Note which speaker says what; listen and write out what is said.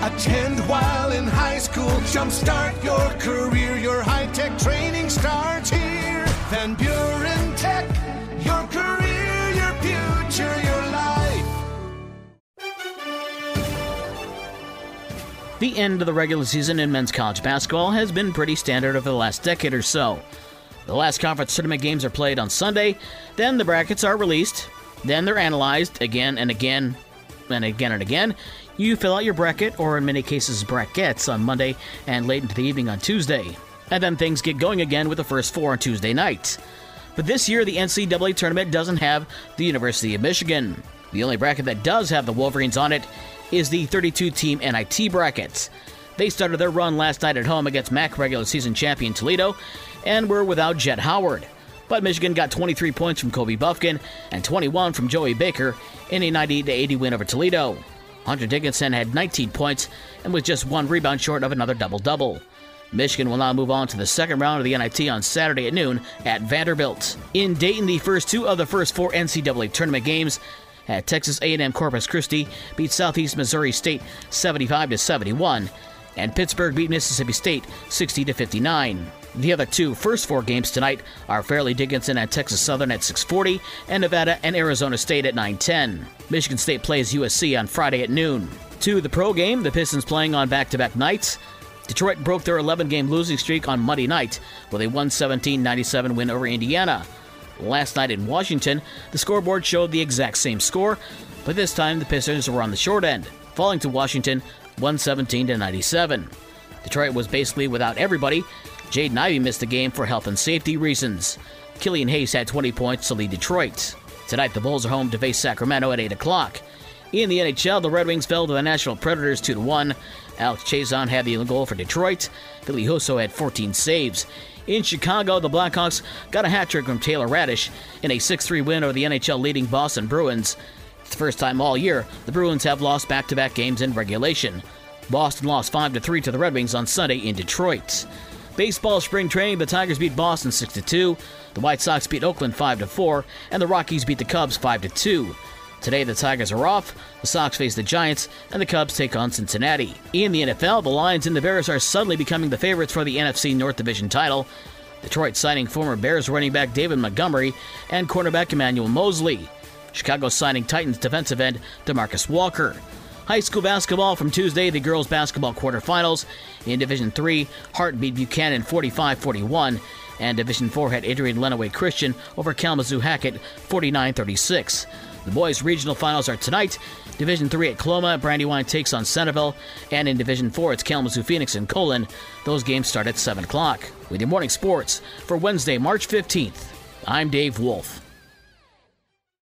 Speaker 1: Attend while in high school. Jumpstart your career. Your high tech training starts here. Van Buren Tech. Your career, your future, your life.
Speaker 2: The end of the regular season in men's college basketball has been pretty standard over the last decade or so. The last conference tournament games are played on Sunday, then the brackets are released, then they're analyzed again and again and again and again. You fill out your bracket, or in many cases, brackets, on Monday and late into the evening on Tuesday. And then things get going again with the first four on Tuesday night. But this year, the NCAA tournament doesn't have the University of Michigan. The only bracket that does have the Wolverines on it is the 32 team NIT bracket. They started their run last night at home against MAC regular season champion Toledo and were without Jett Howard. But Michigan got 23 points from Kobe Bufkin and 21 from Joey Baker in a 90 80 win over Toledo. Hunter Dickinson had 19 points and was just one rebound short of another double double. Michigan will now move on to the second round of the NIT on Saturday at noon at Vanderbilt. In Dayton, the first two of the first four NCAA tournament games at Texas A&M Corpus Christi beat Southeast Missouri State 75 to 71, and Pittsburgh beat Mississippi State 60 to 59. The other two first four games tonight are Fairleigh Dickinson at Texas Southern at 6:40 and Nevada and Arizona State at 9:10. Michigan State plays USC on Friday at noon. To the pro game, the Pistons playing on back-to-back nights. Detroit broke their 11-game losing streak on Monday night with a 117-97 win over Indiana. Last night in Washington, the scoreboard showed the exact same score, but this time the Pistons were on the short end, falling to Washington 117 to 97. Detroit was basically without everybody. Jaden Ivey missed the game for health and safety reasons. Killian Hayes had 20 points to lead Detroit. Tonight, the Bulls are home to face Sacramento at 8 o'clock. In the NHL, the Red Wings fell to the Nashville Predators 2 1. Alex Chiasson had the goal for Detroit. Ville Husso had 14 saves. In Chicago, the Blackhawks got a hat trick from Taylor Raddysh in a 6 3 win over the NHL leading Boston Bruins. It's the first time all year the Bruins have lost back to back games in regulation. Boston lost 5 3 to the Red Wings on Sunday in Detroit. Baseball spring training, the Tigers beat Boston 6 2, the White Sox beat Oakland 5 4, and the Rockies beat the Cubs 5 2. Today, the Tigers are off, the Sox face the Giants, and the Cubs take on Cincinnati. In the NFL, the Lions and the Bears are suddenly becoming the favorites for the NFC North Division title. Detroit signing former Bears running back David Montgomery and cornerback Emmanuel Moseley. Chicago signing Titans defensive end Demarcus Walker. High school basketball from Tuesday, the girls basketball quarterfinals. In Division 3, Hart beat Buchanan 45 41, and Division 4 had Adrian Lenawee Christian over Kalamazoo Hackett 49 36. The boys' regional finals are tonight. Division 3 at Coloma, Brandywine takes on Centreville, and in Division 4 it's Kalamazoo Phoenix and Colon. Those games start at 7 o'clock. With your morning sports for Wednesday, March 15th, I'm Dave Wolf.